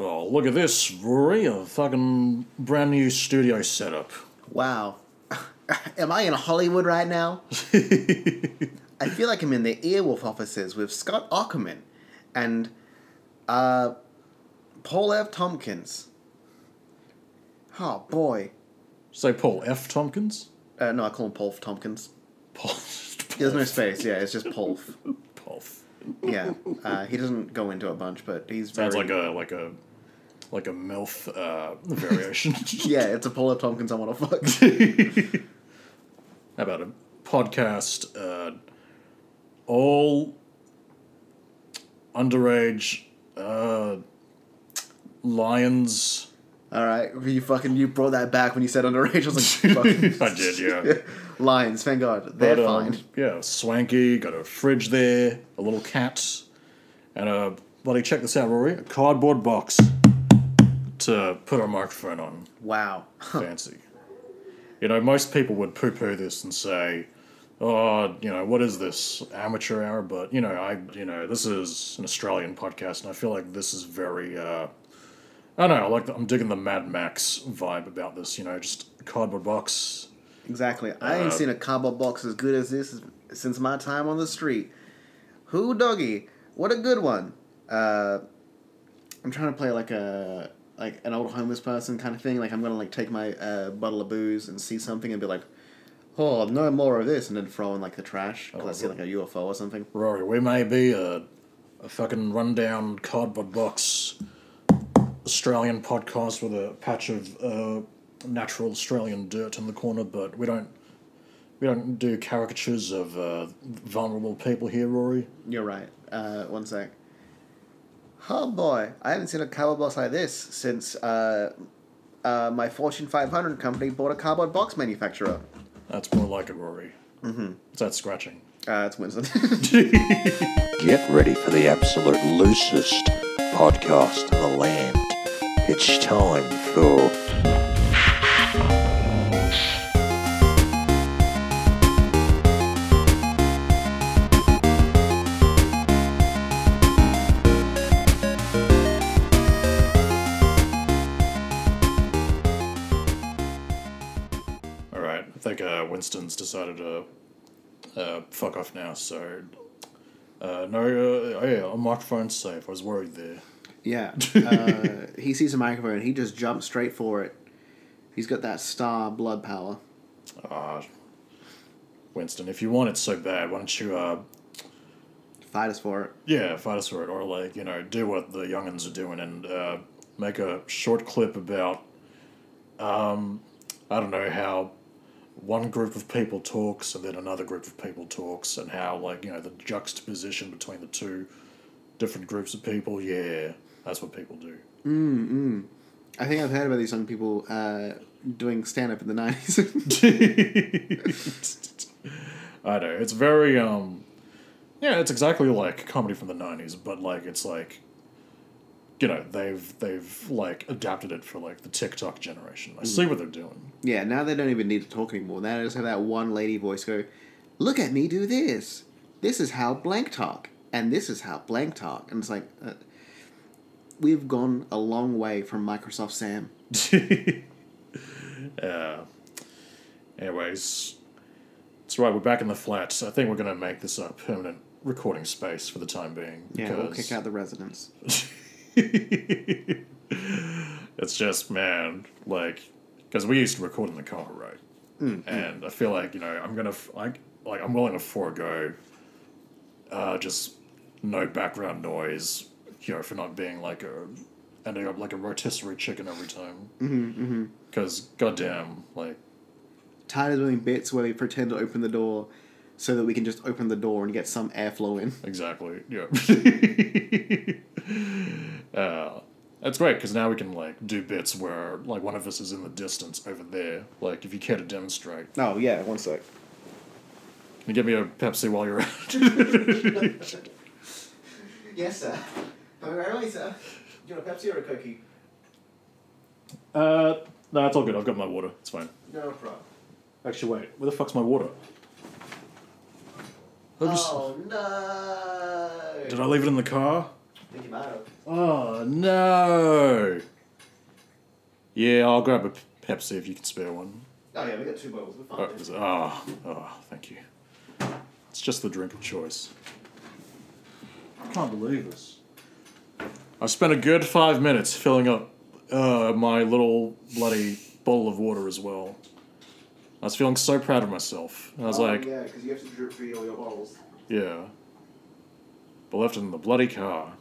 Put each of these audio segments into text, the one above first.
Oh, look at this, Rory. A fucking brand new studio setup. Wow. Am I in Hollywood right now? I feel like I'm in the Earwolf offices with Scott Aukerman and uh, Paul F. Tompkins. Oh boy. Say Paul F. Tompkins? Uh, no, I call him Paul F. Tompkins. Paul. There's no space. Yeah, it's just Paul. F. Paul. Yeah, uh, he doesn't go into a bunch, but he's Sounds very. like a like a like a MILF uh, variation. Yeah, it's a Paul F. Tompkins I want to fuck. How about a podcast? Uh, all underage uh, lions. All right, you fucking you brought that back when you said underage. I was like, fucking I did, yeah. Lions, thank God, they're But, um, fine. yeah, swanky. Got a fridge there, a little cat, and a bloody check this out, Rory. A cardboard box to put our microphone on. Wow. Fancy. You know, most people would poo-poo this and say, "Oh, you know, what is this amateur hour?" But you know, I, you know, this is an Australian podcast, and I feel like this is very. Uh, I don't know. I like. The, I'm digging the Mad Max vibe about this. You know, just cardboard box. Exactly. I ain't Uh, seen a cardboard box as good as this since my time on the street. Who doggy? What a good one. Uh, I'm trying to play like a like an old homeless person kind of thing. Like I'm gonna like take my uh, bottle of booze and see something and be like, "Oh, no more of this," and then throw in like the trash because I see like a UFO or something. Rory, we may be a, a fucking rundown cardboard box Australian podcast with a patch of uh, natural Australian dirt in the corner, but we don't we don't do caricatures of uh, vulnerable people here, Rory. You're right. Uh, one sec. Oh boy, I haven't seen a cardboard box like this since uh, uh, my Fortune 500 company bought a cardboard box manufacturer. That's more like it, Rory. Mm-hmm. It's that scratching. Uh, it's Winston. Get ready for the absolute loosest podcast in the land. It's time for decided to uh, fuck off now. So, uh, no, uh, oh yeah, a microphone's safe. I was worried there. yeah. Uh, he sees a microphone. He just jumps straight for it. He's got that star blood power. Ah, Winston, if you want it so bad, why don't you uh, Fight us for it. Yeah, fight us for it, or like you know, do what the youngins are doing and uh, make a short clip about, um, I don't know how one group of people talks and then another group of people talks and how like you know the juxtaposition between the two different groups of people. Yeah, that's what people do. I think I've heard about these young people uh, doing stand up in the 90s. I know it's very um, yeah, it's exactly like comedy from the '90s, but like it's like. You know they've they've like adapted it for like the TikTok generation. I see what they're doing. yeah, now they don't even need to talk anymore. Now they just have that one lady voice go, Look at me do this. This is how blank talk. And this is how blank talk. And it's like, uh, we've gone a long way from Microsoft Sam. Uh, anyways, that's right. We're back in the flats. I think we're gonna make this a permanent recording space for the time being. Yeah, we'll kick out the residents. it's just man, like, because we used to record in the car, right? Mm, mm. And I feel like you know I'm gonna like like I'm willing to forego, uh, just no background noise, you know, for not being like a ending up like a rotisserie chicken every time. Mm-hmm, mm-hmm. Because goddamn, like Tired of doing bits where we pretend to open the door so that we can just open the door and get some airflow in. Exactly. Yeah. uh, that's great because now we can like do bits where like one of us is in the distance over there. Like if you care to demonstrate, Oh, yeah, one sec. can you give me a Pepsi while you're at? Yes, sir. Very sir. Do you want a Pepsi or a Cokie? uh, no, it's all good. I've got my water. It's fine. No problem. Actually, wait. Where the fuck's my water? I just- Oh, no. Did I leave it in the car? Think you might have. Oh no. Yeah, I'll grab a Pepsi if you can spare one. Oh yeah, we got two bottles. We're Oh, fine. is it- oh, oh, thank you. It's just the drink of choice. I can't believe this. I spent a good five minutes filling up uh, my little bloody bottle of water as well. I was feeling so proud of myself. I was oh, like, yeah, because you have to drip feed all your bottles. yeah. But left it in the bloody car.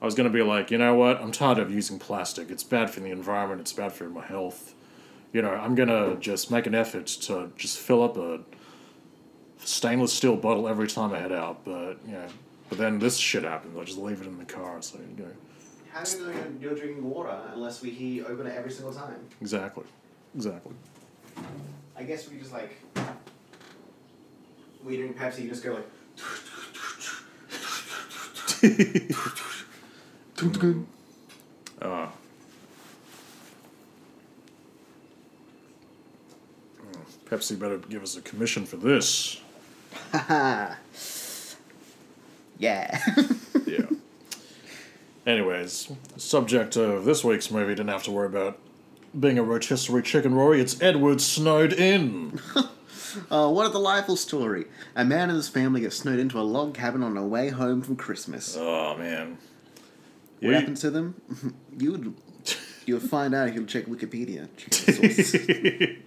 I was gonna be like, you know what? I'm tired of using plastic. It's bad for the environment. It's bad for my health. You know, I'm gonna just make an effort to just fill up a stainless steel bottle every time I head out. But you know, but then this shit happens. I just leave it in the car. So you know, How are you doing you're drinking water unless we open it every single time? exactly, exactly. I guess we just like we drink Pepsi, you just go like Uh, Pepsi better give us a commission for this. Yeah. Yeah. Anyways, subject of this week's movie didn't have to worry about being a rotisserie chicken Rory. It's Edward snowed in. Oh, what a delightful story. A man and his family get snowed into a log cabin on their way home from Christmas. Oh man. What Yeah, happened to them? you would you would find out if you check Wikipedia.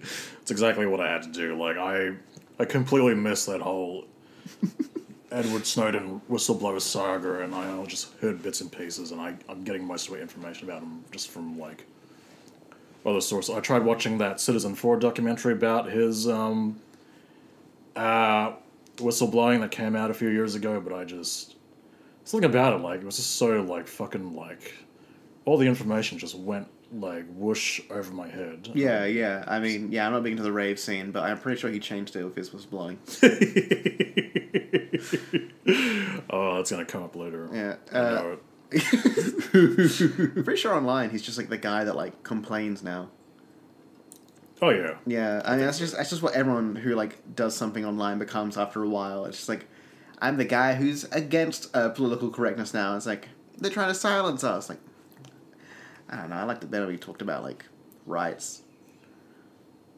It's exactly what I had to do. Like I, I completely missed that whole Edward Snowden whistleblower saga, and I just heard bits and pieces, and I, I'm getting most of my information about him just from like other sources. I tried watching that Citizenfour documentary about his um, uh, whistleblowing that came out a few years ago, but I just something about it like it was just so like fucking like all the information just went like whoosh over my head. yeah, yeah. I mean, yeah, I'm not big into the rave scene, but I'm pretty sure he changed it with his blowing. oh, it's gonna come up later. Yeah, I uh, know it. Pretty sure online he's just like the guy that like complains now. Oh yeah. Yeah, I mean that's just that's just what everyone who like does something online becomes after a while. It's just like I'm the guy who's against uh, political correctness now. It's like they're trying to silence us. Like I don't know. I like it better when he talked about like rights.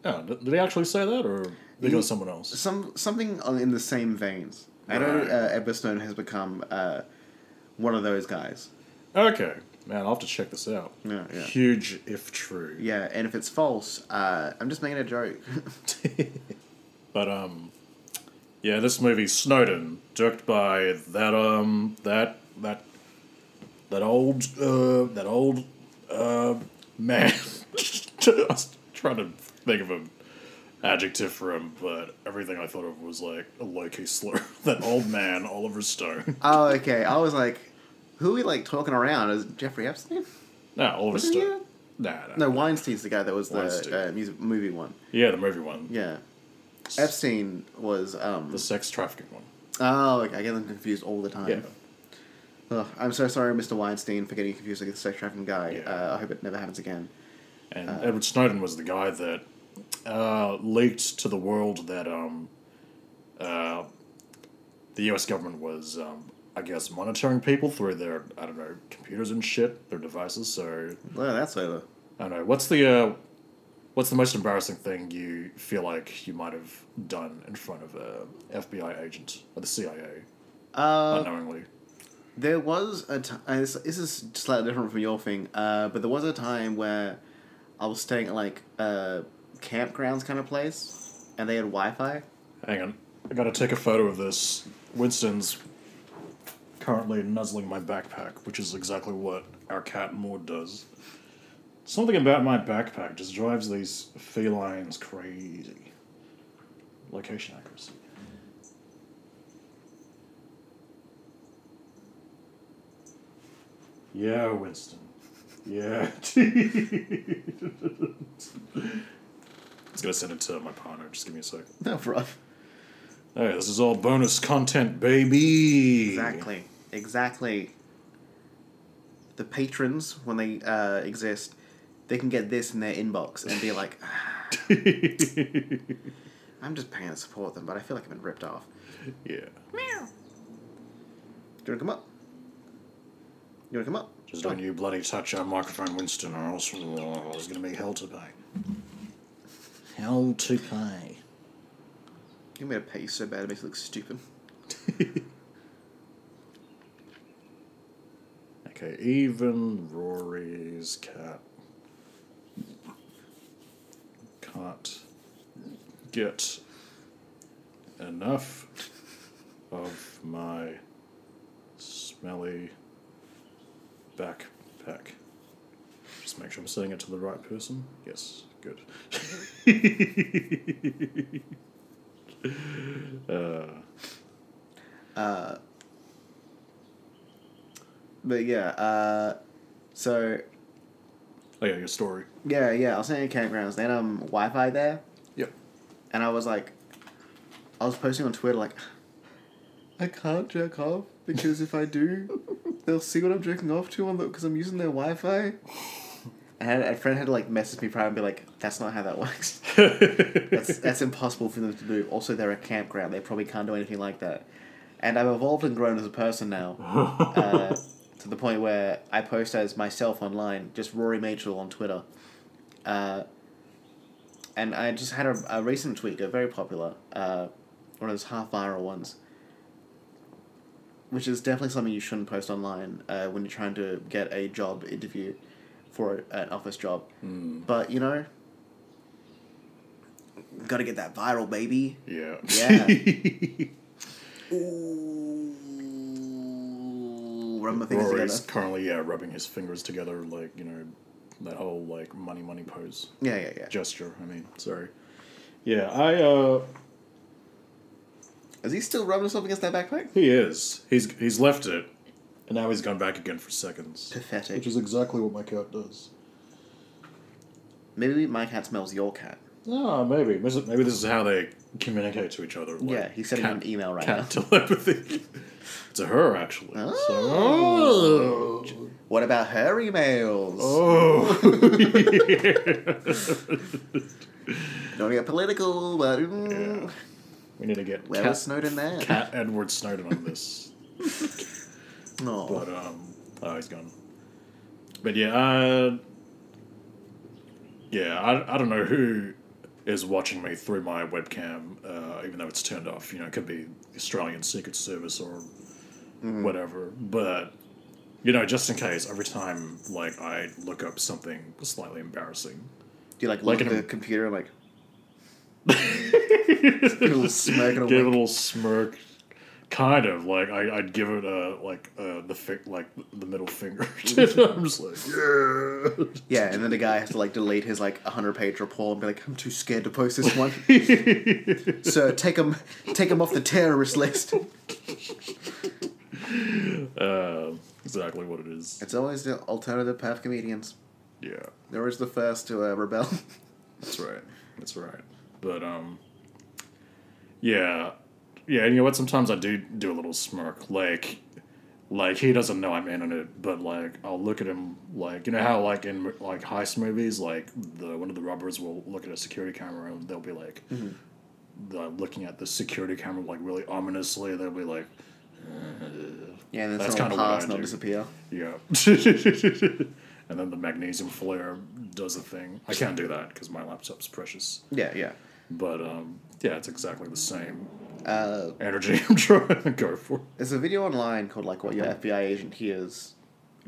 Oh, did, they actually say that, or they go He- someone else? Some something on- in the same veins. I know Right. uh, has become uh, one of those guys. Okay, man, I'll have to check this out. Yeah, yeah. Huge if true. Yeah, and if it's false, uh, I'm just making a joke. But um, yeah, this movie Snowden, directed by that um that that that old uh that old uh man. I was trying to think of an adjective for him, but everything I thought of was like a low key slur. that old man, Oliver Stone. oh, okay. I was like, who are we like talking around? Is Jeffrey Epstein? Nah, Oliver Wasn't Stone. Nah, nah. No, Weinstein's the guy that was Weinstein. the uh, music movie one. Yeah, the movie one. Yeah, Epstein was. Um, The sex trafficking one. oh, okay, I get them confused all the time. Yeah. Ugh, I'm so sorry, Mr. Weinstein, for getting confused with the sex trafficking guy. Yeah. Uh, I hope it never happens again. And Uh. Edward Snowden was the guy that uh, leaked to the world that um, uh, the U.S. government was, um, I guess, monitoring people through their I don't know computers and shit, their devices. So Well, that's over. I don't know what's the uh, what's the most embarrassing thing you feel like you might have done in front of a FBI agent or the CIA Uh, unknowingly. There was a time. This, this is slightly different from your thing, uh, but there was a time where I was staying at like a campgrounds kind of place, and they had Wi Fi. Hang on, I gotta take a photo of this. Winston's currently nuzzling my backpack, which is exactly what our cat Maud does. Something about my backpack just drives these felines crazy. Location accuracy. Yeah, Winston. Yeah. I was gonna send it to my partner. Just give me a sec. No, bro. Hey, this is all bonus content, baby. Exactly. Exactly. The patrons, when they uh, exist, they can get this in their inbox and be like, "Ah, I'm just paying to support them, but I feel like I've been ripped off. yeah. Meow. Do you want to come up? You wanna come up? Just don't you bloody touch our microphone, Winston, or else oh, there's going to be hell to pay. Hell to pay. You made to pay you so bad it makes you look stupid. Okay, even Rory's cat can't get enough of my smelly backpack. Just make sure I'm saying it to the right person. Yes, good. uh, Uh, but yeah, uh, so oh yeah, your story. yeah, yeah, I was saying campgrounds. They had um Wi-Fi there, Yep. and I was like, I was posting on Twitter like, I can't jerk off because if I do, they'll see what I'm jerking off to on the because I'm using their Wi-Fi. And I had, a friend had to like message me private and be like, "That's not how that works. That's that's impossible for them to do. Also, they're a campground. They probably can't do anything like that." And I've evolved and grown as a person now, uh, to the point where I post as myself online, just Rory Mitchell on Twitter. Uh, and I just had a, a recent tweet go very popular, uh, one of those half viral ones, which is definitely something you shouldn't post online uh, when you're trying to get a job interview for an office job. But you know, gotta get that viral, baby. Yeah. Yeah. Ooh, rub my fingers Rory's together. currently yeah rubbing his fingers together like you know that whole like money money pose Yeah, yeah, yeah. gesture. I mean, sorry. Yeah, I uh Is he still rubbing himself against that backpack? he is. He's he's left it, and now he's gone back again for seconds. Pathetic. Which is exactly what my cat does. Maybe my cat smells your cat. Ah, maybe. Maybe maybe this is how they communicate to each other. Like Yeah, he's sending cat, an email right cat telepathy. to her, actually. Oh. So, What about her emails? oh. Don't get political, but mm, we need to get where was cat, Snowden there? cat Edward Snowden on this. No. But um, oh, he's gone. But yeah, uh, yeah, I, I don't know who is watching me through my webcam, uh, even though it's turned off. You know, it could be the Australian Secret Service or whatever. But you know, just in case, every time like I look up something slightly embarrassing, Do you like like look in at the computer and like a little smirk give a little smirk. Kind of like I, I'd give it a like uh, the fi- like the middle finger. I'm just like yeah. Yeah, and then the guy has to like delete his like hundred page report and be like, I'm too scared to post this one. so take him, take him off the terrorist list. Uh, exactly what it is. It's always the alternative path comedians. Yeah, They're always the first to uh, rebel. that's right. That's right. But um, yeah, yeah. And you know what? Sometimes I do do a little smirk, like, like he doesn't know I'm in on it, but like I'll look at him, like you know how like in like heist movies, like the one of the robbers will look at a security camera and they'll be like, the, looking at the security camera like really ominously. They'll be like, Yeah, and then That's someone kinda what pass do. disappear. Yeah. and then the magnesium flare does a thing. I can't do that because my laptop's precious. Yeah, yeah. But um, yeah, it's exactly the same Uh, energy I'm trying to go for. there's a video online called like what your FBI agent hears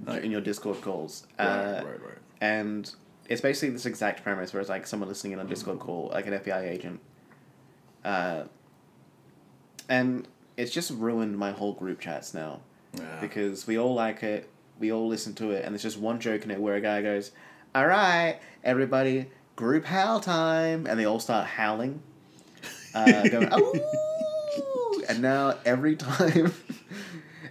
in your Discord calls. Uh, right, right, right. And it's basically this exact premise where it's like someone listening in on Discord call, like an FBI agent. Uh, and it's just ruined my whole group chats now. Yeah. Because we all like it, we all listen to it, and there's just one joke in it where a guy goes, Alright, everybody, group howl time. And they all start howling. Uh, going, Ooh! And now every time.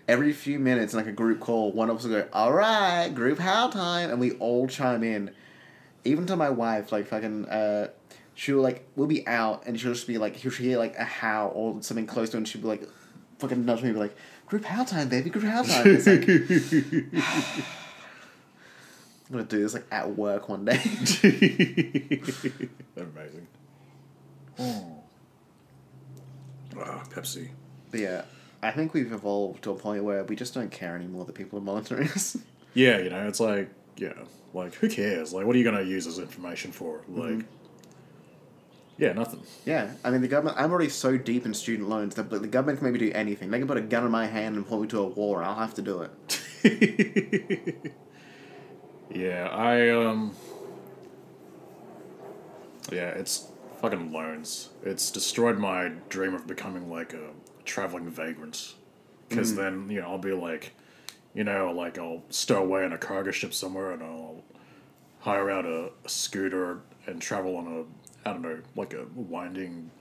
Every few minutes, in like a group call, one of us will go, "All right, group how time," and we all chime in. Even to my wife, like fucking, uh, she'll like we'll be out, and she'll just be like, she'll hear like a how or something close to, her, and she'll be like, fucking nudge me, and be like, "Group howl time, baby, group how time." It's like, I'm gonna do this like at work one day. Amazing. Oh. Ah, Pepsi. but yeah, I think we've evolved to a point where we just don't care anymore that people are monitoring us. Yeah, you know, it's like, yeah, like who cares? Like, what are you gonna use as information for? Mm-hmm. Like, yeah, nothing. yeah, I mean the government. I'm already so deep in student loans that the government can maybe do anything. They can put a gun in my hand and pull me to a war, and I'll have to do it. yeah, I um. Yeah, it's fucking loans. It's destroyed my dream of becoming like a traveling vagrant. Because hmm. then you know I'll be like, you know, like I'll stow away on a cargo ship somewhere and I'll hire out a, a scooter and travel on a I don't know like a winding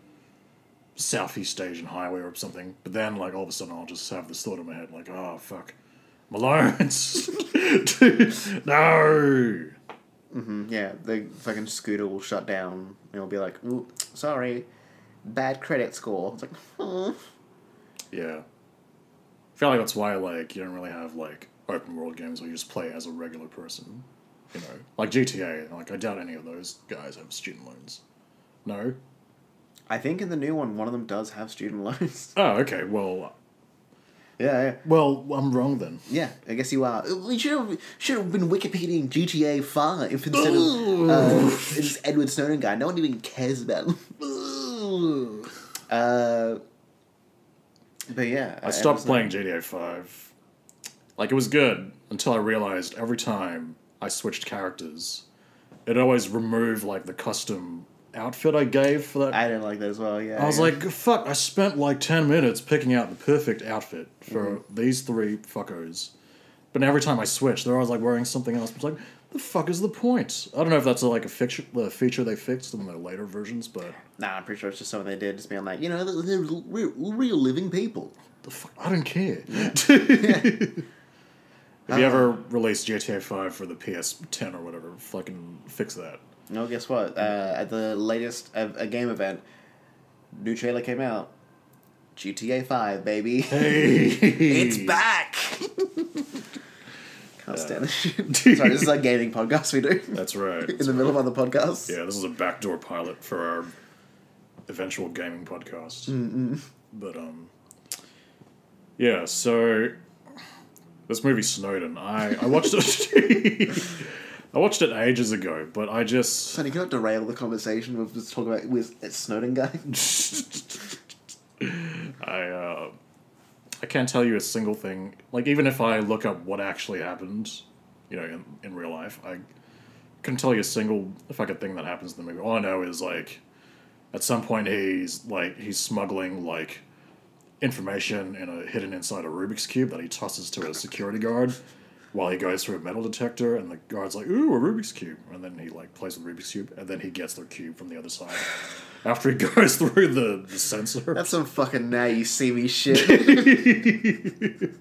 Southeast Asian highway or something. But then like all of a sudden I'll just have this thought in my head like, oh fuck, my loans, no. Mm, Yeah, the fucking scooter will shut down, and it'll be like, "Ooh, sorry, bad credit score." It's like, "Hmm." Yeah. I feel like that's why like you don't really have like open world games where you just play as a regular person. You know, like GTA. Like I doubt any of those guys have student loans. No. I think in the new one, one of them does have student loans. Oh, okay. Well, yeah, yeah. well, I'm wrong then. Yeah, I guess you are. We should have should have been Wikipediaing GTA Five instead of uh, this Edward Snowden guy. No one even cares about him. Uh, but yeah, I stopped playing GTA Five. Like it was good until I realized every time I switched characters, it always removed like the custom outfit I gave for that I didn't like that as well. Yeah, I was yeah. like, fuck, I spent like 10 minutes picking out the perfect outfit for mm-hmm. these three fuckos. But every time I switch, they're always like wearing something else. It's like, the fuck is the point? I don't know if that's like a fixture, a feature they fixed in the later versions, but nah, I'm pretty sure it's just something they did, just being like, you know, they're, they're real, real living people. the fuck, I don't care. Have you uh-huh. ever released GTA 5 for the PS10 or whatever? Fucking fix that. No, guess what? Uh, at the latest uh, a game event, new trailer came out. GTA Five, baby. Hey! It's back. Can't stand this shit. Sorry, this is a gaming podcast we do That's right. in the middle of other podcasts. Yeah, this is a backdoor pilot for our eventual gaming podcast. But um, yeah. So this movie Snowden, I I watched it. I watched it ages ago, but I just Sonny, can I derail the conversation with just talking about with Snowden guy? I uh, I can't tell you a single thing. Like even if I look up what actually happened, you know, in, in real life, I couldn't tell you a single fucking thing that happens in the movie. All I know is like at some point he's like he's smuggling like information in a hidden inside a Rubik's cube that he tosses to a security guard while he goes through a metal detector and the guard's like, ooh, a Rubik's cube and then he like plays with Rubik's cube and then he gets the cube from the other side after he goes through the, the sensor. That's some fucking now you see me shit.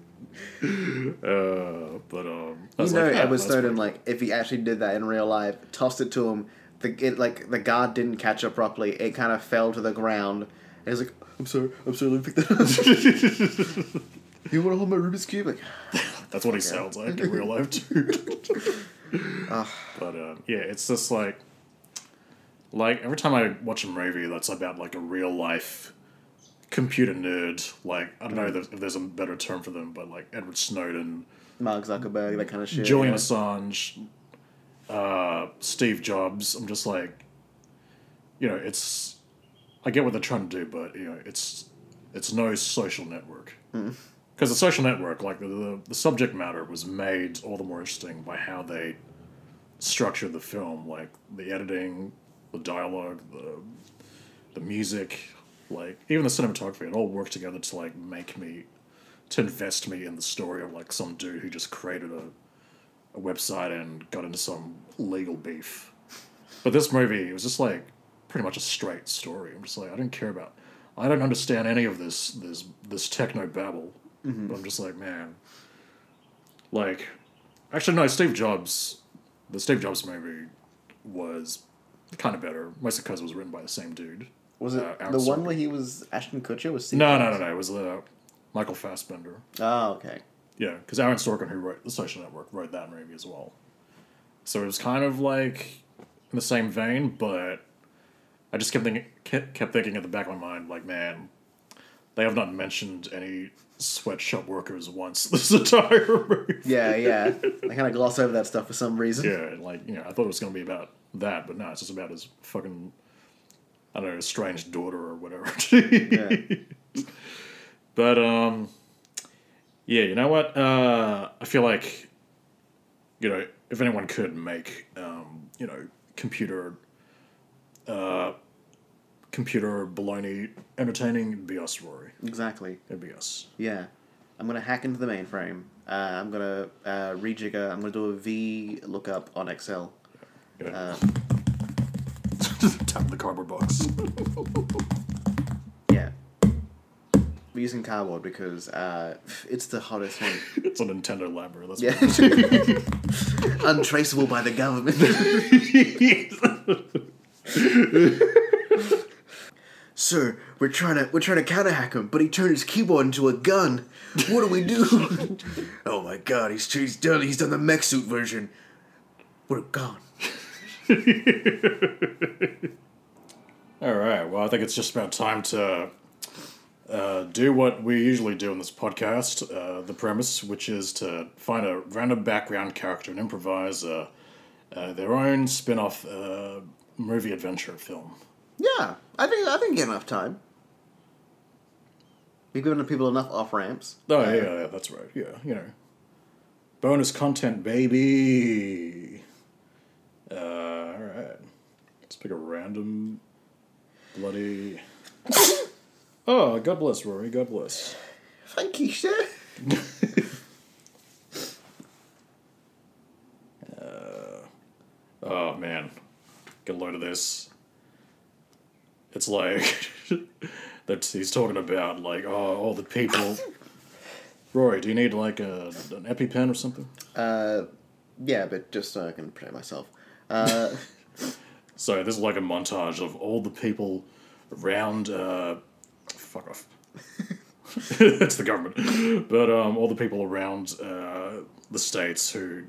Uh, but um, I you was know, like, ah, Edward that's Snowden, pretty like if he actually did that in real life, tossed it to him, the it, like the guard didn't catch it properly. It kind of fell to the ground. And he's like, "I'm sorry, I'm sorry, let me pick that up." you want to hold my Rubik's cube? Like. That's what he sounds like in real life too. but uh, yeah, it's just like, like every time I watch a movie that's about like a real life computer nerd, like I don't know if if there's a better term for them, but like Edward Snowden, Mark Zuckerberg, that kind of shit. Julian yeah. Assange, uh, Steve Jobs. I'm just like, you know, it's. I get what they're trying to do, but you know, it's it's no social network. Because the social network, like the, the the subject matter, was made all the more interesting by how they structured the film, like the editing, the dialogue, the the music, like even the cinematography. It all worked together to like make me to invest me in the story of like some dude who just created a a website and got into some legal beef. But this movie, it was just like pretty much a straight story. I'm just like, I don't care about, I don't understand any of this this this techno babble. But I'm just like, man, like, actually no, Steve Jobs, the Steve Jobs movie was kind of better, mostly because it was written by the same dude. Was it uh, the one where he was Ashton Kutcher? Was Steve No, no, no, no. It was uh, Michael Fassbender. Oh, okay. Yeah, because Aaron Sorkin, who wrote The Social Network, wrote that movie as well. So it was kind of like in the same vein, but I just kept thinking, kept, kept thinking at the back of my mind, like, man, they have not mentioned any sweatshop workers once this entire movie. Yeah, yeah. They kind of gloss over that stuff for some reason. Yeah, like you know, I thought it was gonna be about that, but no, it's just about his fucking I don't know, strange daughter or whatever. Yeah. But um, yeah, you know what? Uh, I feel like you know if anyone could make um, you know computer uh, computer baloney entertaining, it'd be us, Rory. Exactly. It'd be us. Yeah. I'm gonna hack into the mainframe. Uh, I'm gonna uh, rejigger. I'm gonna do a V lookup on Excel. Know? Uh, Tap the cardboard box. yeah. We're using cardboard because uh, it's the hottest thing. it's a Nintendo library. That's Yeah. what Untraceable by the government. Sir, we're trying to we're trying to counter hack him, but he turned his keyboard into a gun. What do we do? oh my god, he's he's done he's done the mech suit version. We're gone. All right. Well, I think it's just about time to uh, do what we usually do in this podcast. Uh, the premise, which is to find a random background character and improvise uh, uh, their own spin-off uh, movie adventure film. Yeah, I think I think you enough time. We've given the people enough off ramps. Oh yeah, yeah, yeah, that's right. Yeah, you know, bonus content, baby. Uh, all right. Let's pick a random bloody. oh, God bless Rory. God bless. Thank you, sir. Oh man, get a load of this. It's like that he's talking about like oh all the people. Rory, do you need like a an EpiPen or something? Uh, yeah, but just so I can protect myself. Uh, So this is like a montage of all the people around. Uh, fuck off. That's the government, but um, all the people around uh, the states who,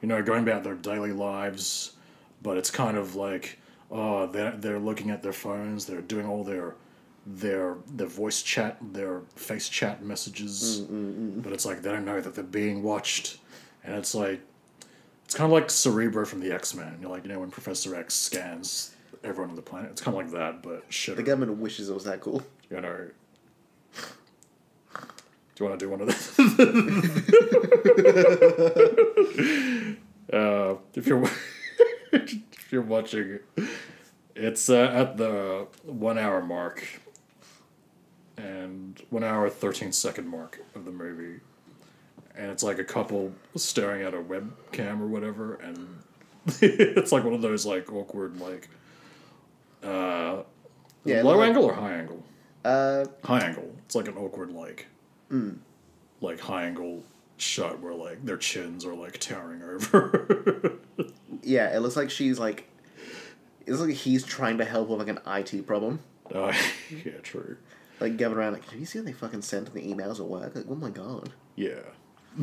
you know, going about their daily lives, but it's kind of like oh they're they're looking at their phones, they're doing all their their their voice chat, their face chat messages, mm, mm, mm. but it's like they don't know that they're being watched, and it's like it's kind of like Cerebro from the X Men. You're like, you know, when Professor X scans everyone on the planet. It's kind of like that, but shit. the government wishes it was that cool. You know. Do you want to do one of those? uh, if you're you're watching, it's uh, at the one hour mark and one hour thirteen second mark of the movie, and it's like a couple staring at a webcam or whatever, and it's like one of those like awkward like uh, Yeah, low like- angle or high angle. Uh, high angle. It's like an awkward like like high angle shot where like their chins are like towering over. yeah, it looks like she's like. It looks like he's trying to help with like an IT problem. uh, yeah, true. Like going around like, have you see seen they fucking sent the emails at work? Like, oh my god. Yeah.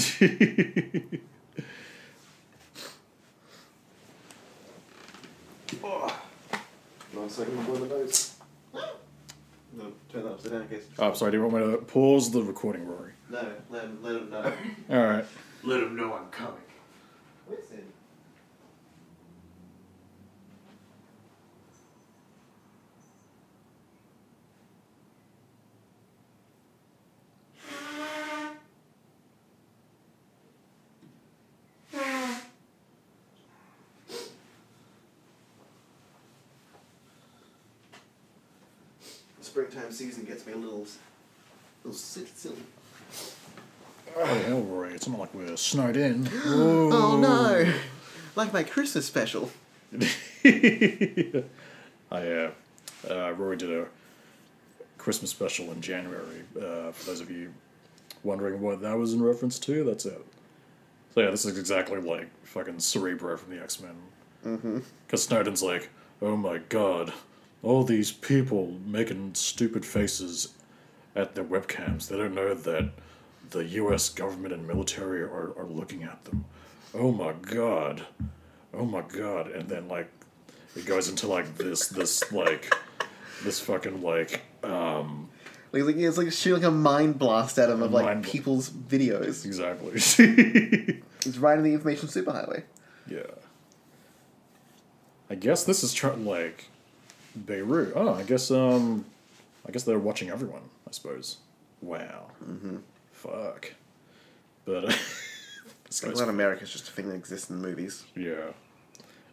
One second, I'm blowing the nose. No, turn that upside down in case. oh, sorry. Do you want me to pause the recording, Rory? No, let him, let him know. All right. let him know I'm coming. Listen. Springtime season gets me a little, little silly. silly. Oh hell, Rory! It's not like we're snowed in. Oh no! Like my Christmas special. I uh, uh, Rory did a Christmas special in January. Uh, for those of you wondering what that was in reference to, that's it. So yeah, this is exactly like fucking Cerebro from the X Men. Mm-hmm. Because Snowden's like, oh my god, all these people making stupid faces at their webcams. They don't know that the U.S. government and military are, are looking at them. Oh my god. Oh my god. And then like it goes into like this this like this fucking like um Like, like it's like shooting like a mind blast at him of like bl- people's videos. Exactly. He's riding the information superhighway. yeah. I guess this is tr- like Beirut. Oh, I guess um, I guess they're watching everyone. I suppose. Wow. Mm-hmm. Fuck. But uh, this Like, guy's Latin America is just a thing that exists in movies. Yeah.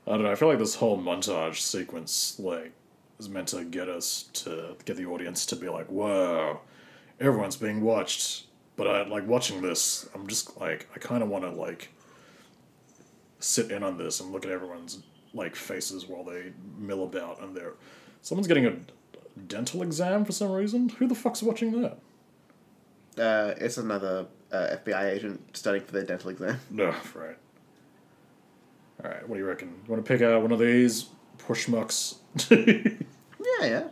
I don't know. I feel like this whole montage sequence, like, is meant to get us to get the audience to be like, whoa, everyone's being watched. But I like watching this, I'm just like, I kind of want to, like, sit in on this and look at everyone's, like, faces while they mill about and they're. Someone's getting a dental exam for some reason? Who the fuck's watching that? Uh, it's another uh, FBI agent studying for their dental exam. No, right. Alright, what do you reckon? You want to pick out one of these? Pushmucks? Yeah, yeah.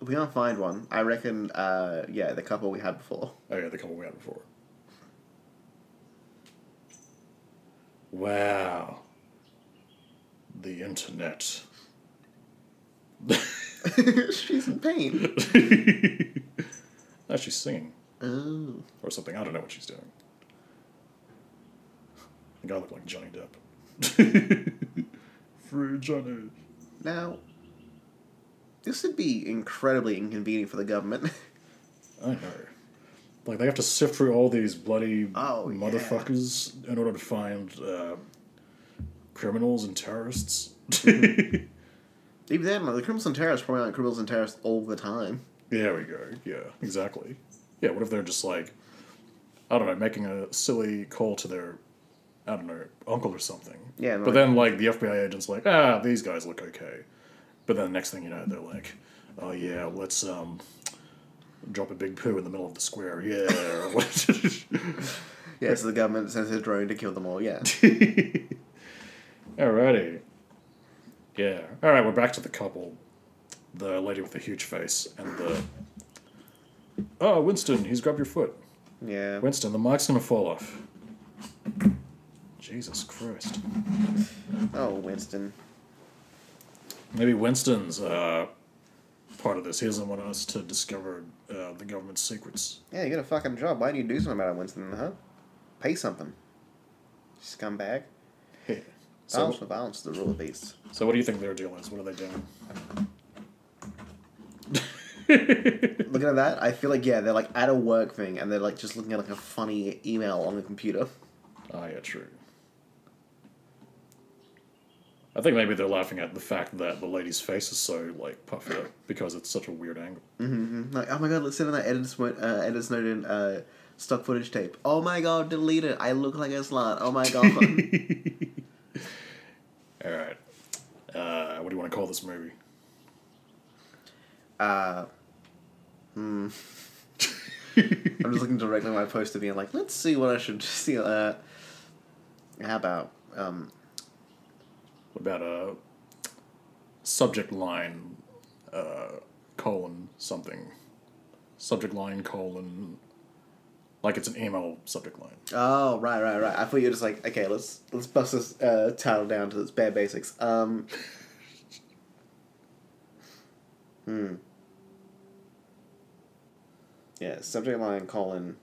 We can't find one, I reckon, uh, yeah, the couple we had before. Oh yeah, the couple we had before. Wow. Internet. She's in pain. No, she's singing Oh. or something. I don't know what she's doing. The guy looked like Johnny Depp. Free Johnny. Now, this would be incredibly inconvenient for the government. I know. Like they have to sift through all these bloody Oh, yeah. motherfuckers in order to find uh, criminals and terrorists. Even then, like, the criminals and terrorists probably aren't criminals and terrorists all the time. There we go. Yeah, exactly. Yeah, what if they're just like, I don't know, making a silly call to their, I don't know, uncle or something. Yeah, But like- then, like, the FBI agent's like, ah, these guys look okay. But then the next thing you know, they're like, oh yeah, let's, um, drop a big poo in the middle of the square. Yeah. Yeah, so the government sends a drone to kill them all, yeah. Alrighty. Yeah. Alright, we're back to the couple. The lady with the huge face and the. Oh, Winston, he's grabbed your foot. Yeah. Winston, the mic's gonna fall off. Jesus Christ. Oh, Winston. Maybe Winston's uh, part of this. He doesn't want us to discover uh, the government's secrets. Yeah, you got a fucking job. Why don't you do something about it, Winston, huh? Pay something. Scumbag. So, balance, the rule of so what do you think their deal is? What are they doing? Looking at that, I feel like, yeah, they're like at a work thing and they're like just looking at like a funny email on the computer. Ah, yeah, true. I think maybe they're laughing at the fact that the lady's face is so like puffed up because it's such a weird angle. Mm-hmm. Like, oh my god, let's send in that Edis, uh, Edis Snowden uh, stock footage tape. Oh my god, delete it. I look like a slut. Oh my god. All right. Uh, what do you want to call this movie? uh, hmm. I'm just looking directly at my poster being like, let's see what I should see. Uh, how about, um, What about a subject line uh, colon something? Subject line colon. Like it's an email subject line. Oh right, right, right. I thought you were just like, okay, let's let's bust this uh, title down to its bare basics. Um, hmm. Yeah, subject line colon.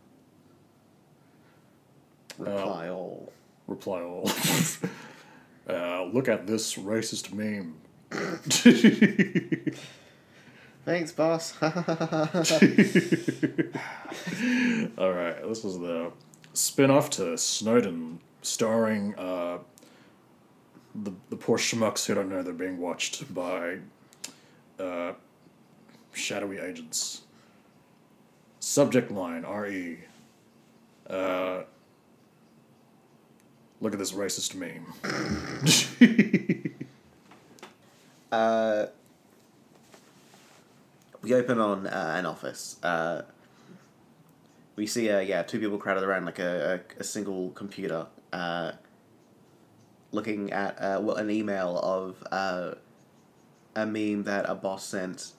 Reply all. Reply all. uh, look at this racist meme. Thanks, boss. All right, this was the spin-off to Snowden, starring uh, the the poor schmucks who don't know they're being watched by uh, shadowy agents. Subject line: R.E. Uh, look at this racist meme. uh, we open on uh, an office. Uh, we see, uh, yeah, two people crowded around like a, a, a single computer, uh, looking at uh, well, an email of uh, a meme that a boss sent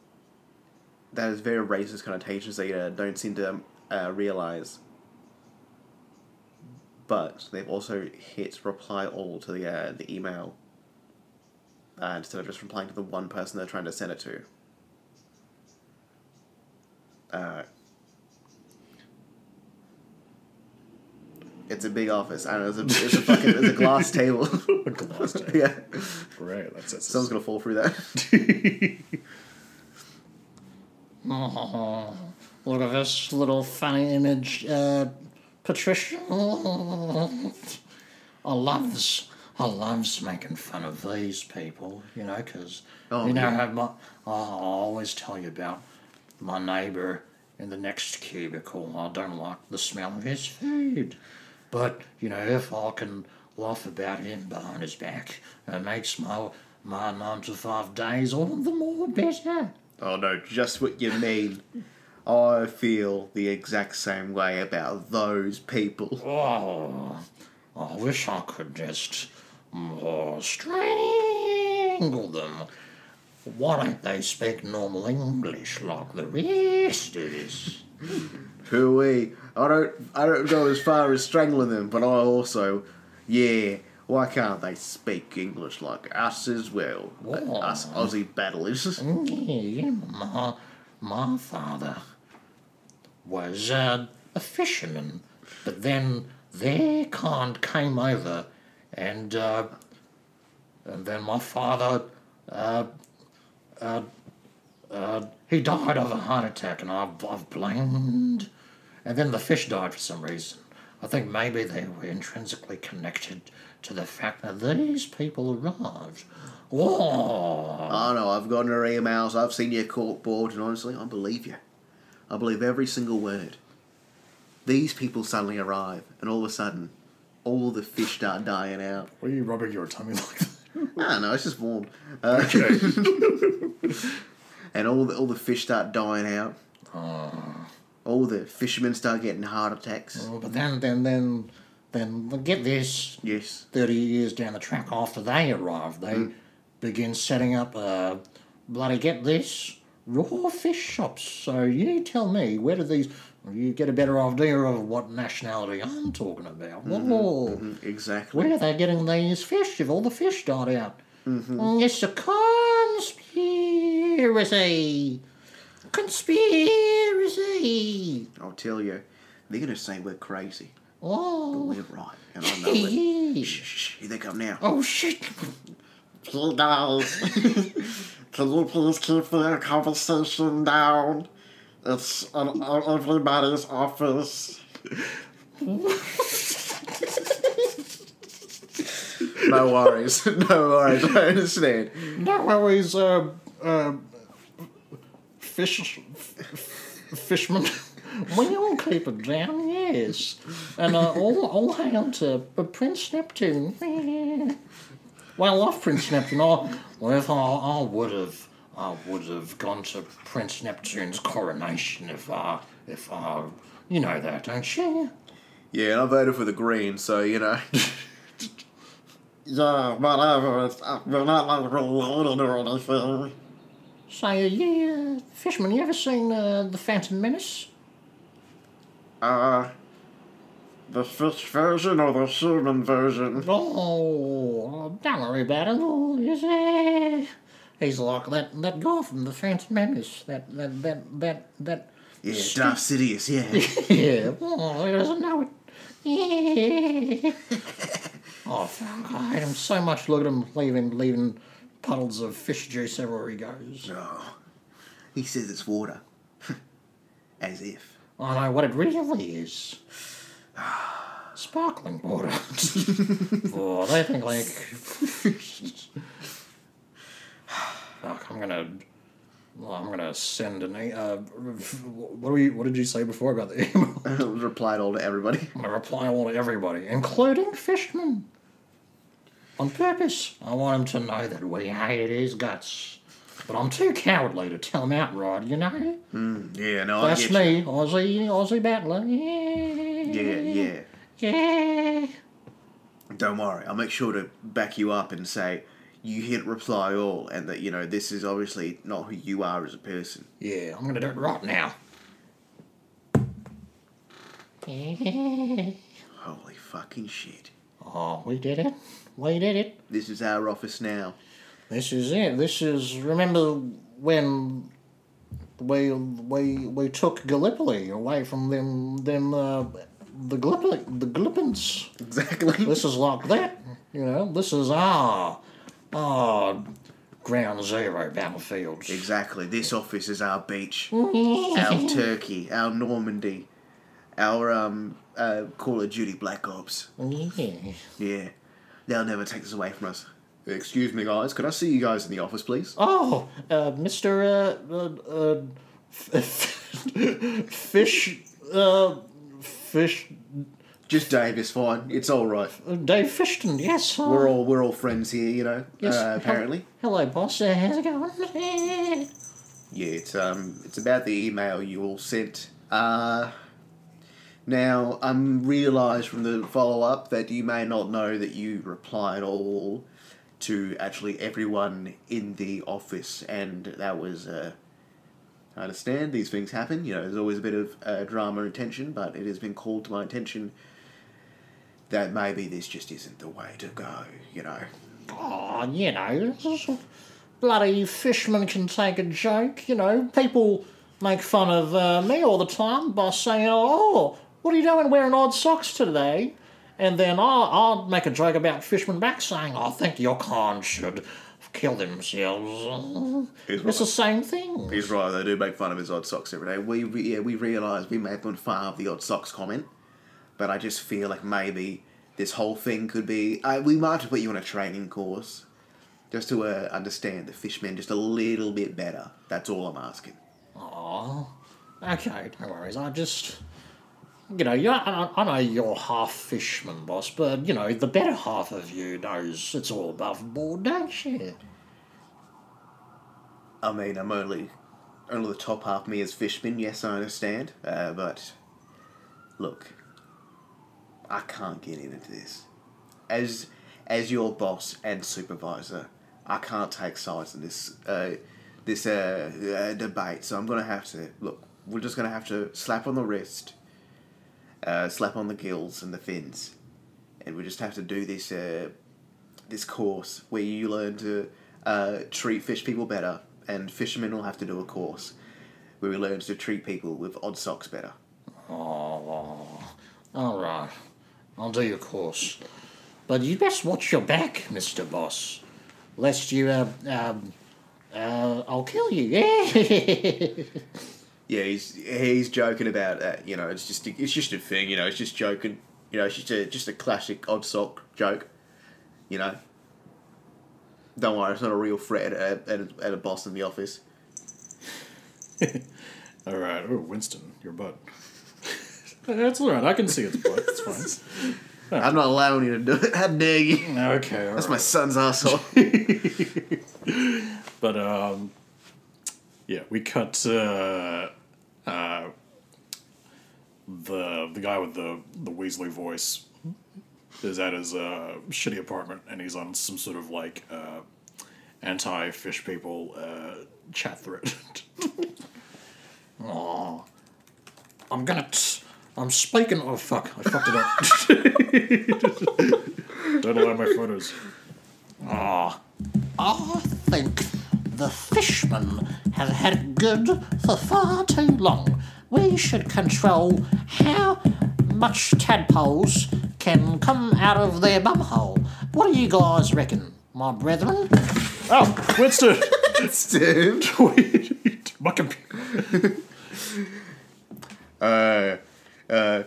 that has very racist connotations they uh, don't seem to uh, realize. But they've also hit reply all to the uh, the email uh, instead of just replying to the one person they're trying to send it to. Uh, it's a big office. I know. It's a, it's a fucking it's a glass table. A glass table. yeah. Great. That's it. Someone's gonna fall through that. Oh, look at this little funny image, uh, Patricia. I loves, I loves making fun of these people, you know, because Oh, you know yeah. how my, I always tell you about my neighbour in the next cubicle. I don't like the smell of his food, but you know, if I can laugh about him behind his back, it makes my my nine to five days all the more better. Oh no, just what you mean. I feel the exact same way about those people. Oh, I wish I could just more strangle them. Why don't they speak normal English like the rest of us? Who we? I don't. I don't go as far as strangling them, but I also, yeah. Why can't they speak English like us as well? Like us Aussie battlers. Yeah, my, my father was uh, a fisherman, but then their kind came over, and uh, and then my father, uh, uh, uh, he died of a heart attack, and I've, I've blamed, and then the fish died for some reason. I think maybe they were intrinsically connected to the fact that these people arrived. Whoa! I know. I've gotten her emails. I've seen your court board, and honestly, I believe you. I believe every single word. These people suddenly arrive, and all of a sudden, all the fish start dying out. Why are you rubbing your tummy like that? I don't know. It's just warm. Uh, and all the all the fish start dying out. All the fishermen start getting heart attacks. Oh, But then, then, then, then, get this. Yes. 30 years down the track after they arrive, they begin setting up, uh, bloody get this, raw fish shops. So you tell me, where do these, you get a better idea of what nationality I'm talking about. Whoa, Exactly. where are they getting these fish if all the fish died out? Mm, It's a conspiracy. Conspiracy. I'll tell you, they're gonna say we're crazy. Oh. We're right, and I know it. Shh, shh, here they come now. Oh shit. Hey guys, can you please keep the conversation down? It's in everybody's office. No worries, no worries. I understand. No worries, uh, uh, fish, f- fishman. We all keep it down, yes. And uh, all, all hail to uh, Prince Neptune. Well, I love Prince Neptune. I, well, if I, I would have, I would have gone to Prince Neptune's coronation if I, if I, you know that, don't you? Yeah, and I voted for the Greens, so you know. Yeah, whatever. It's, uh, we're not like related or anything. Uh, yeah, Fishman, you ever seen uh, The Phantom Menace? Uh, the fish version or the human version? Oh, don't worry about it. Oh, is he? He's like that, that guy from the Phantom Menace. That that that that that. Yeah, Darth Sidious. Yeah. Yeah. Oh, he doesn't know it. Yeah. oh fuck! I hate him so much. Look at him leaving leaving puddles of fish juice everywhere he goes. oh, he says it's water, as if. I know what it really is. Sparkling water. oh, they think like. Fuck! I'm gonna. Well, I'm gonna send an. Uh, what, do we, what did you say before about the email? I replied all to everybody. I'm gonna reply all to everybody, including Fishman. On purpose. I want him to know that we hated his guts. But I'm too cowardly to tell him outright, you know? Hmm, yeah, no, I That's get you. me, Aussie, Aussie battler. Yeah. Yeah, yeah. Yeah. Don't worry, I'll make sure to back you up and say you hit reply all, and that you know this is obviously not who you are as a person. Yeah, I'm gonna do it right now. Holy fucking shit! Oh, we did it. We did it. This is our office now. This is it. This is remember when we we we took Gallipoli away from them them uh, the Gallipoli the Gallipins. Exactly. This is like that, you know. This is our our ground zero battlefields. Exactly. This office is our beach, our Turkey, our Normandy, our um uh, Call of Duty Black Ops. Yeah. Yeah, they'll never take this away from us. Excuse me, guys. Could I see you guys in the office, please? Oh, uh, Mister uh, uh, uh, f- Fish uh, Fish Just Dave is fine. It's all right. Dave Fishton. Yes. We're all we're all friends here, you know. Yes. Uh, apparently. Hello, boss. Uh, how's it going? Yeah, it's um, it's about the email you all sent. Uh, now I'm realised from the follow up that you may not know that you replied all to actually everyone in the office, and that was. Uh, I understand these things happen. You know, there's always a bit of uh, drama and tension, but it has been called to my attention that maybe this just isn't the way to go. You know. Oh, you know, bloody fishman can take a joke. You know, people make fun of uh, me all the time by saying, "Oh, what are you doing wearing odd socks today?" And then I'll, I'll make a joke about Fishman back saying, "I think your kind should kill themselves." He's It's the same thing. He's right. They do make fun of his odd socks every day. We re- yeah, we realise we made far of the odd socks comment, but I just feel like maybe this whole thing could be. Uh, we might have to put you on a training course just to uh, understand the fishmen just a little bit better. That's all I'm asking. Oh, okay, no worries. I just, you know, you I, I know you're half fishman, boss, but you know the better half of you knows it's all above board, don't you? I mean, I'm only only the top half of me is fishman. Yes, I understand, uh, but look, I can't get into this. As as your boss and supervisor, I can't take sides in this uh, this uh, uh, debate. So I'm gonna have to look. We're just gonna have to slap on the wrist, uh, slap on the gills and the fins, and we just have to do this uh, this course where you learn to uh, treat fish people better, and fishermen will have to do a course where we learn to treat people with odd socks better. Oh, all right. I'll do your course, but you best watch your back, Mister Boss, lest you uh um uh I'll kill you. Yeah. Yeah, he's he's joking about that. You know, it's just it's just a thing. You know, it's just joking. You know, it's just a just a classic odd sock joke. You know. Don't worry, it's not a real threat at a, at a, at a boss in the office. All right. Oh, Winston, your butt. That's all right. I can see its butt. It's fine. I'm not allowing you to do it. How dare you? Okay. all That's my son's asshole. But um, yeah, we cut uh, the guy with the the Weasley voice is at his uh, shitty apartment, and he's on some sort of like uh, anti fish people uh, chat thread. Aw. I'm gonna. T- I'm speaking. Oh fuck! I fucked it up. Don't allow my photos. Ah, I think the fishmen have had good for far too long. We should control how much tadpoles can come out of their bumhole. What do you guys reckon, my brethren? Oh, Winston! Dude. Wait, my computer. Uh, uh,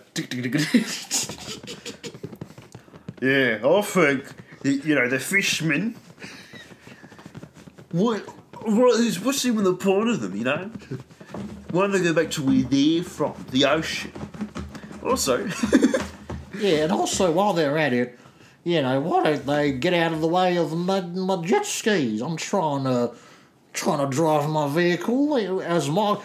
yeah, I think you know the fishmen. What? What is? What's even the point of them? You know, why don't they go back to where they're from, the ocean? Also, Yeah, and also while they're at it, you know, why don't they get out of the way of my, my jet skis? I'm trying to trying to drive my vehicle as my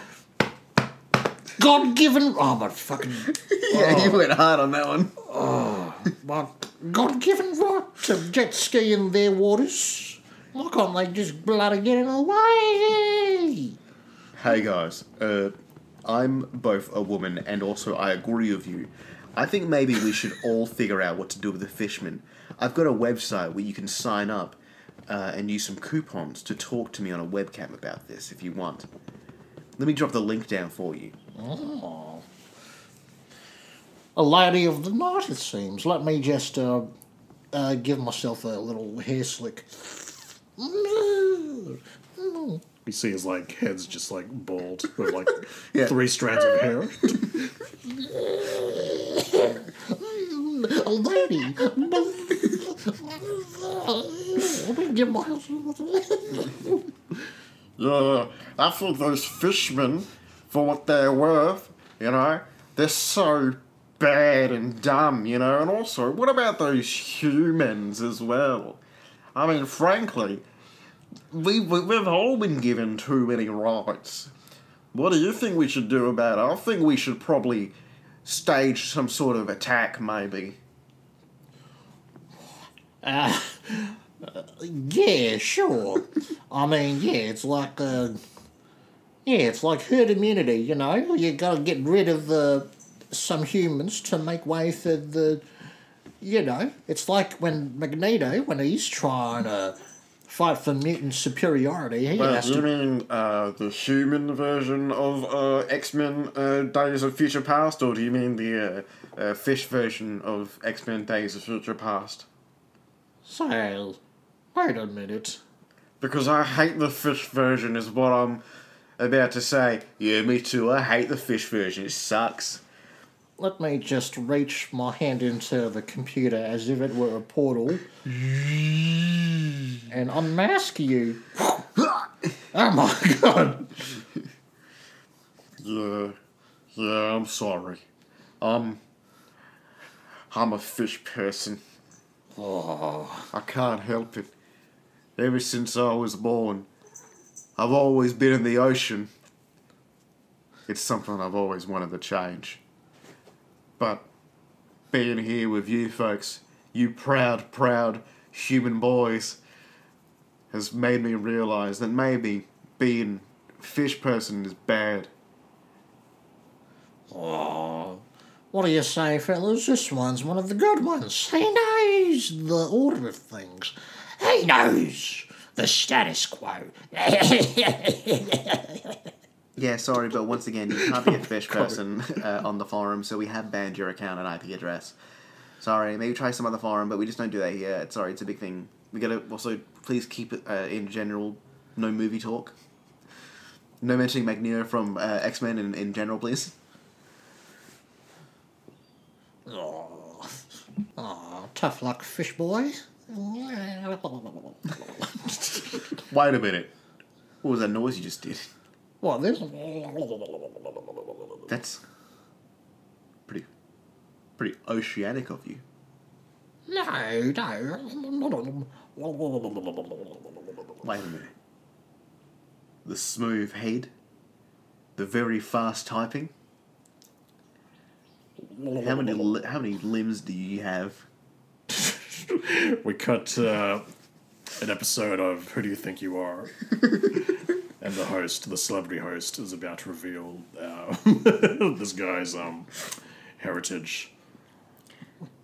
God given oh my fucking yeah, you oh. went hard on that one. Oh, my God given right to jet ski in their waters. Why can't they just bloody get in the way? Hey guys, uh, I'm both a woman and also I agree with you. I think maybe we should all figure out what to do with the fishmen. I've got a website where you can sign up uh, and use some coupons to talk to me on a webcam about this if you want. Let me drop the link down for you. Oh. A lady of the night, it seems. Let me just uh, uh, give myself a little hair slick. You see his like head's just like bald with like Yeah. three strands of hair. A lady. Let me give myself. Yeah, I think those fishmen, for what they're worth, you know, they're so bad and dumb, you know. And also, what about those humans as well? I mean, frankly, we, we we've all been given too many rights. What do you think we should do about it? I think we should probably stage some sort of attack, maybe. Uh, uh, yeah, sure. I mean, yeah, it's like uh, yeah, it's like herd immunity. You know, you gotta get rid of the some humans to make way for the. You know, it's like when Magneto, when he's trying to fight for mutant superiority, he Well, has you to. mean uh, the human version of uh, X Men uh, Days of Future Past, or do you mean the uh, uh, fish version of X Men Days of Future Past? So, wait a minute. Because I hate the fish version, is what I'm about to say. Yeah, me too. I hate the fish version. It sucks. Let me just reach my hand into the computer as if it were a portal and unmask you. oh my god! Yeah, yeah, I'm sorry. Um, I'm a fish person. Oh, I can't help it. Ever since I was born, I've always been in the ocean. It's something I've always wanted to change. But being here with you folks, you proud, proud human boys, has made me realize that maybe being fish person is bad. oh. What do you say, fellas? This one's one of the good ones. He knows the order of things. He knows the status quo. Yeah, sorry, but once again, you can't be a fish person uh, on the forum, so we have banned your account and IP address. Sorry, maybe try some other forum, but we just don't do that here. Sorry, it's a big thing. We gotta also please keep it uh, in general. No movie talk. No mentioning Magneto from uh, X Men in, in general, please. oh. oh, tough luck, fish boy. Wait a minute. What was that noise you just did? What this? That's pretty, pretty oceanic of you. No, no. Wait a minute. The smooth head, the very fast typing. How many li- how many limbs do you have? we cut uh, an episode of Who Do You Think You Are? and the host, the celebrity host, is about to reveal uh, this guy's um, heritage.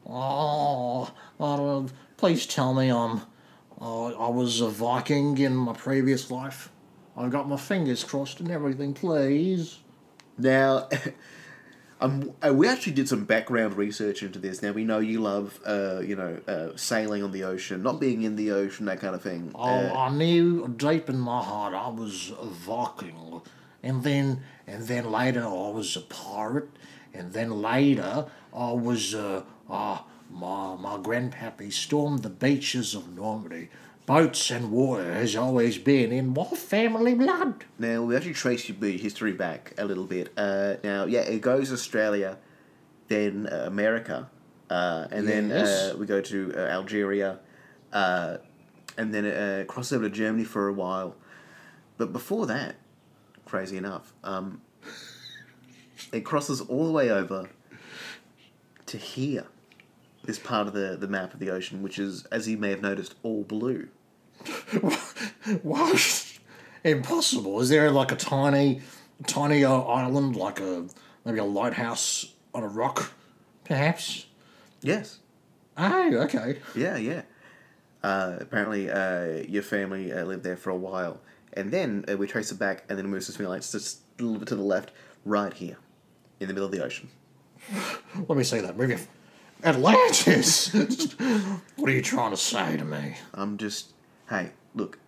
Oh, uh, please tell me I'm. Uh, I was a Viking in my previous life. I've got my fingers crossed and everything, please. Now, um, uh, we actually did some background research into this. Now we know you love, uh, you know, uh, sailing on the ocean, not being in the ocean, that kind of thing. Oh, Uh, I knew deep in my heart I was a Viking, and then and then later I was a pirate, and then later I was uh, uh my my grandpappy stormed the beaches of Normandy. Boats and water has always been in my family blood. Now we actually trace your history back a little bit. Uh, now, yeah, it goes Australia, then uh, America, uh, and then Yes. uh, we go to uh, Algeria, uh, and then uh, cross over to Germany for a while. But before that, crazy enough, um, it crosses all the way over to here, this part of the, the map of the ocean, which is, as you may have noticed, all blue. What? Impossible. Is there like a tiny, tiny uh, island, like a maybe a lighthouse on a rock, perhaps? Yes. Oh, okay. Yeah, yeah. Uh, apparently, uh, your family uh, lived there for a while, and then uh, we trace it back, and then it moves to something like just a little bit to the left, right here, in the middle of the ocean. Let me say that. Maybe Atlantis. what are you trying to say to me? I'm just, hey, look,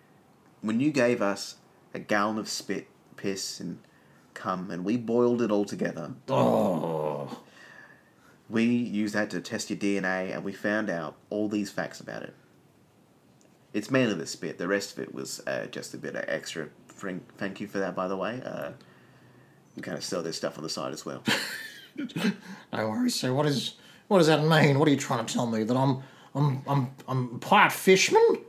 when you gave us a gallon of spit, piss, and cum, and we boiled it all together, Oh, we used that to test your DNA, and we found out all these facts about it. It's mainly the spit. The rest of it was uh, just a bit of extra. Thank thank you for that, by the way. Uh, you kind of sell this stuff on the side as well. no worries. So what is what does that mean? What are you trying to tell me that I'm I'm I'm I'm part fishman?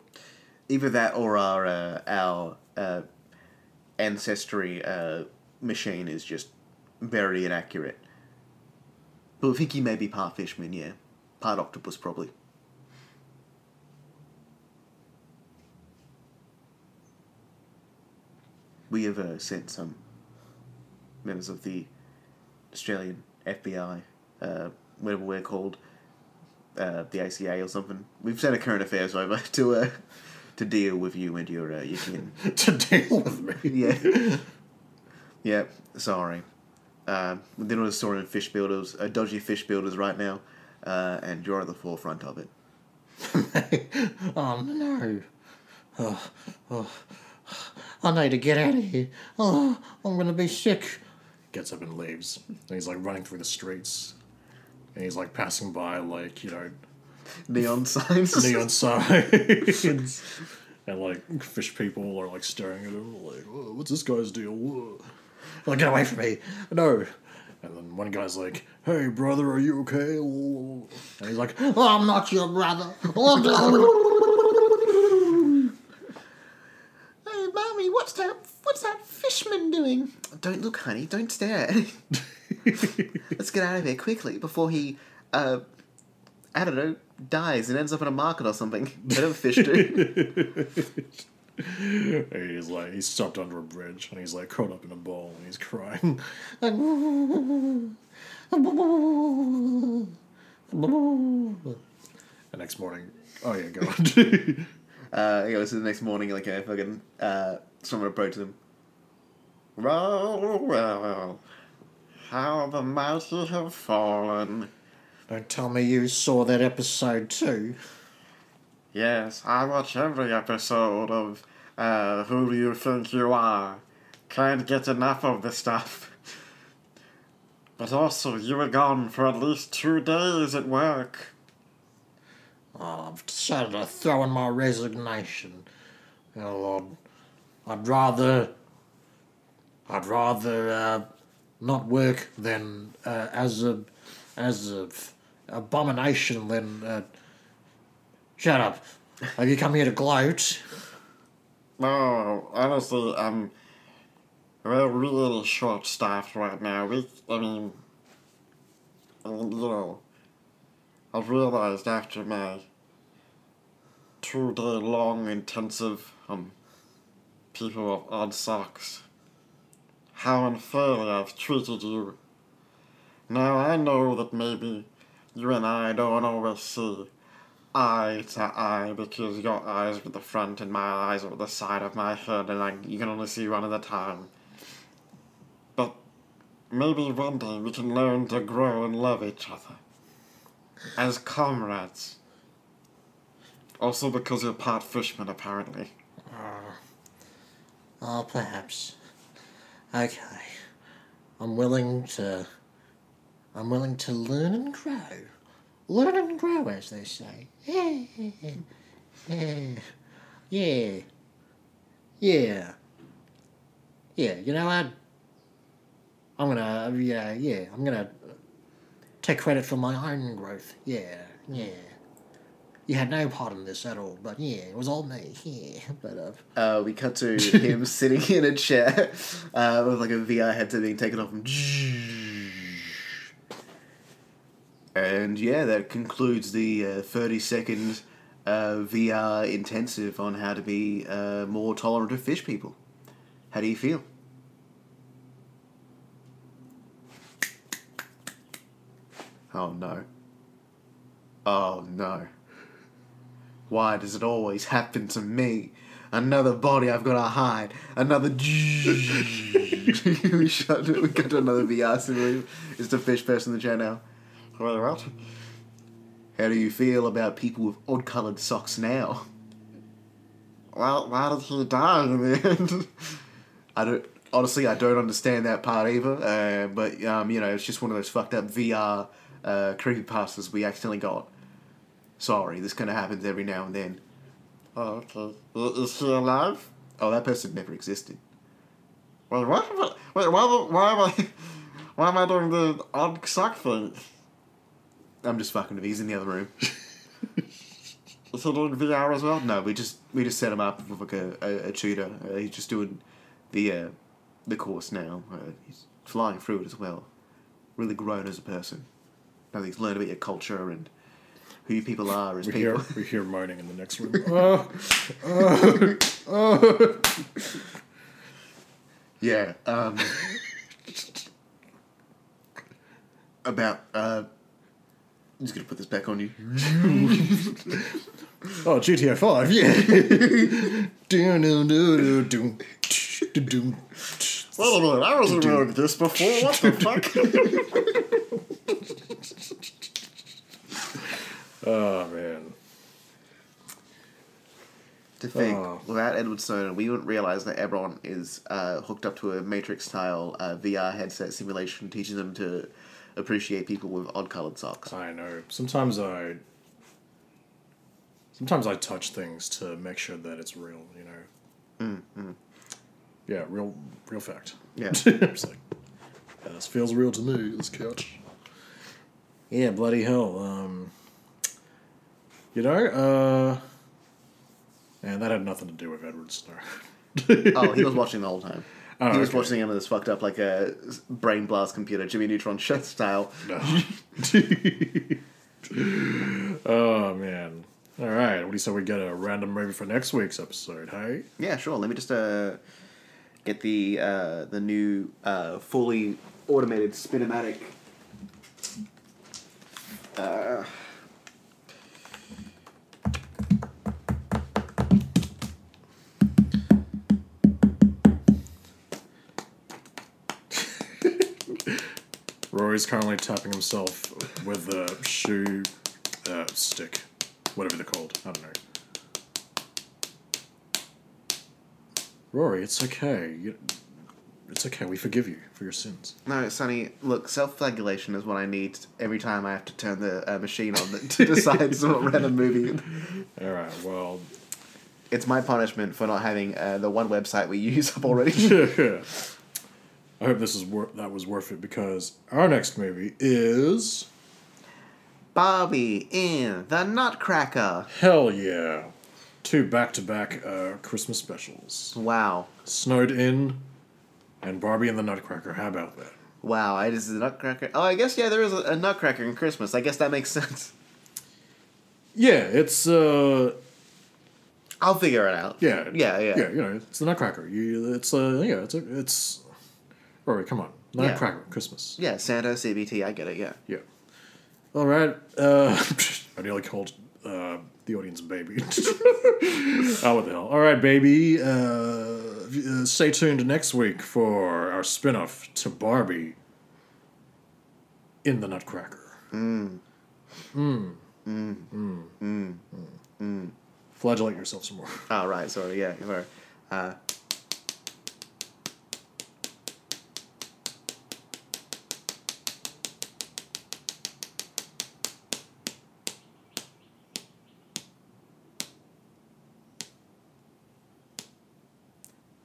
Either that or our uh, our uh, ancestry uh, machine is just very inaccurate. But I think he may be part fishman, yeah. Part octopus, probably. We have uh, sent some members of the Australian FBI, uh, whatever we're called, uh, the ACA or something. We've sent a current affairs over to to deal with you and your uh, your kin. to deal with me. Yeah. yeah, sorry. Um, we're dealing with a story in fish builders, uh, dodgy fish builders right now, uh, and you're at the forefront of it. oh no. Oh, oh. I need to get out of here. Oh, I'm gonna be sick. Gets up and leaves. And he's like running through the streets. And he's like passing by like, you know, Neon signs. neon signs. and like fish people are like staring at him like, "Whoa, what's this guy's deal? Whoa." Like, get away from me. No. And then one guy's like, hey brother, are you okay? And he's like, Oh, I'm not your brother. Hey, mommy, what's that? What's that fishman doing? Don't look, honey. Don't stare. Let's get out of here quickly before he, uh, I don't know, dies and ends up in a market or something. Whatever fish do. he's like, he's stopped under a bridge and he's like curled up in a ball and he's crying. The next morning, oh yeah, go on. Uh, goes to the next morning, like, uh, fucking, uh, someone approaches him. Well, well, how the mighty have fallen. Don't tell me you saw that episode too. Yes, I watch every episode of uh, Who Do You Think You Are? Can't get enough of the stuff. But also, you were gone for at least two days at work. Oh, I've decided to throw in my resignation. You know, I'd, I'd rather, I'd rather uh, not work than uh, as a, as a f- abomination than. Uh, shut up. Have you come here to gloat? No, honestly, um, we're really short staffed right now. We, I mean, I you know, I've realized after my two day long intensive, um, people of odd socks, how unfairly I've treated you. Now I know that maybe you and I don't always see eye to eye because your eyes are at the front and my eyes are at the side of my head and I, you can only see one at a time. But maybe one day we can learn to grow and love each other. As comrades. Also because you're part fishman, apparently. Oh, perhaps. Okay. I'm willing to. I'm willing to learn and grow. Learn and grow, as they say. Yeah. Yeah. Yeah. Yeah. Yeah, you know what? I'm gonna, yeah, yeah, I'm gonna take credit for my own growth. Yeah, yeah. You had no part in this at all, but yeah, it was all me. Yeah, but uh, Uh, we cut to him sitting in a chair uh, with like a VR headset being taken off him. And yeah, that concludes the uh, 30 second uh, VR intensive on how to be uh, more tolerant of fish people. How do you feel? Oh no. Oh no. Why does it always happen to me? Another body I've got to hide. Another. we shot. We got to another VR simulator. It's the fish person in the chat now. Wait, what? How do you feel about people with odd coloured socks now? Why, why did he die in the end? I don't. Honestly, I don't understand that part either. Uh, but um, you know, it's just one of those fucked up VR uh, creepypastas we accidentally got. Sorry, this kind of happens every now and then. oh, okay. Is he alive? Oh, that person never existed. Wait, what? Wait, why, why am I... Why am I doing the odd sock thing? I'm just fucking with. He's in the other room. Is he doing VR as well? No, we just we just set him up with like a, a, a tutor. Uh, he's just doing the uh, the course now. Uh, he's flying through it as well. Really grown as a person. Now that he's learned about your culture and who you people are as We people. hear we hear moaning in the next room. Oh, Yeah. Um, about. Uh, I'm just gonna put this back on you. oh, GTA Five, yeah. do do do do do do do. Wait a minute, I wasn't aware of this before. What the fuck? Oh man. To think, Oh. without Edward Snowden, we wouldn't realize that everyone is uh, hooked up to a Matrix-style uh, VR headset simulation, teaching them to appreciate people with odd-colored socks. I know. Sometimes I. Sometimes I touch things to make sure that it's real. You know. Yeah, real, real fact. Yeah. it's like, yeah, this feels real to me. This couch. Yeah, bloody hell. Um, you know, uh, and that had nothing to do with Edward Snowden. oh, he was watching the whole time. Oh, he was okay. watching him on this fucked up like a brain blast computer, Jimmy Neutron shit style. oh man. All right. What do you say we get a random movie for next week's episode? Hey. Yeah, sure. Let me just uh, get the uh, the new uh, fully automated Spinomatic. Uh, Rory's currently tapping himself with a shoe uh, stick, whatever they're called. I don't know. Rory, it's okay. You, it's okay. We forgive you for your sins. no, Sonny. Look, self-flagellation is what I need every time I have to turn the uh, machine on to decide what random movie. All right. Well, It's my punishment for not having uh, the one website we use up already. I hope this is wor- that was worth it because our next movie is Barbie in the Nutcracker. hell yeah, two back-to-back uh, Christmas specials: Wow. Snowed In and Barbie and the Nutcracker. How about that? Wow, it is a Nutcracker. Oh, I guess yeah, there is a, a Nutcracker in Christmas. I guess that makes sense. Yeah, it's uh, I'll figure it out. yeah, yeah, yeah. yeah. You know, it's the Nutcracker. You, it's uh, yeah, it's a, it's. Rory, come on, Yeah. Nutcracker, Christmas. Yeah, Santa, CBT, I get it. Yeah. Yeah. All right. Uh, I nearly called uh, the audience baby. oh, what the hell. All right, baby. Uh, uh, stay tuned next week for our spin off to Barbie in the Nutcracker. Mm. Mm. Mm. Mm. Mm. Flagellate yourself some more. Oh, right. Sorry. Yeah. Sorry. Uh,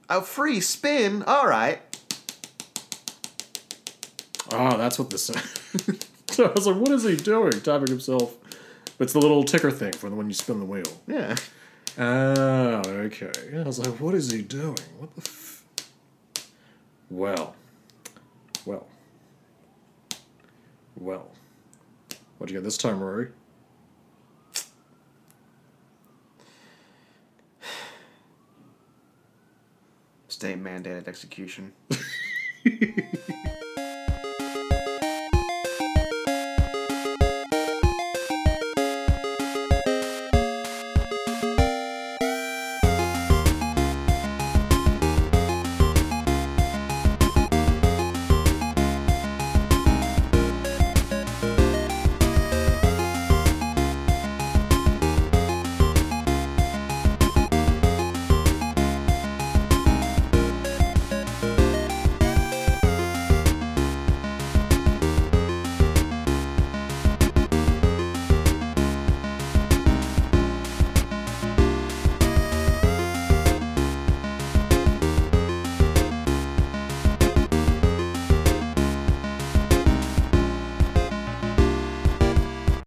a free spin. All right. Oh, that's what this is. so I was like, what is he doing? Tapping himself. It's the little ticker thing for the when you spin the wheel. Yeah. Oh, okay. I was like, what is he doing? What the f- Well. Well. Well. What'd you get this time, Rory? State mandated execution.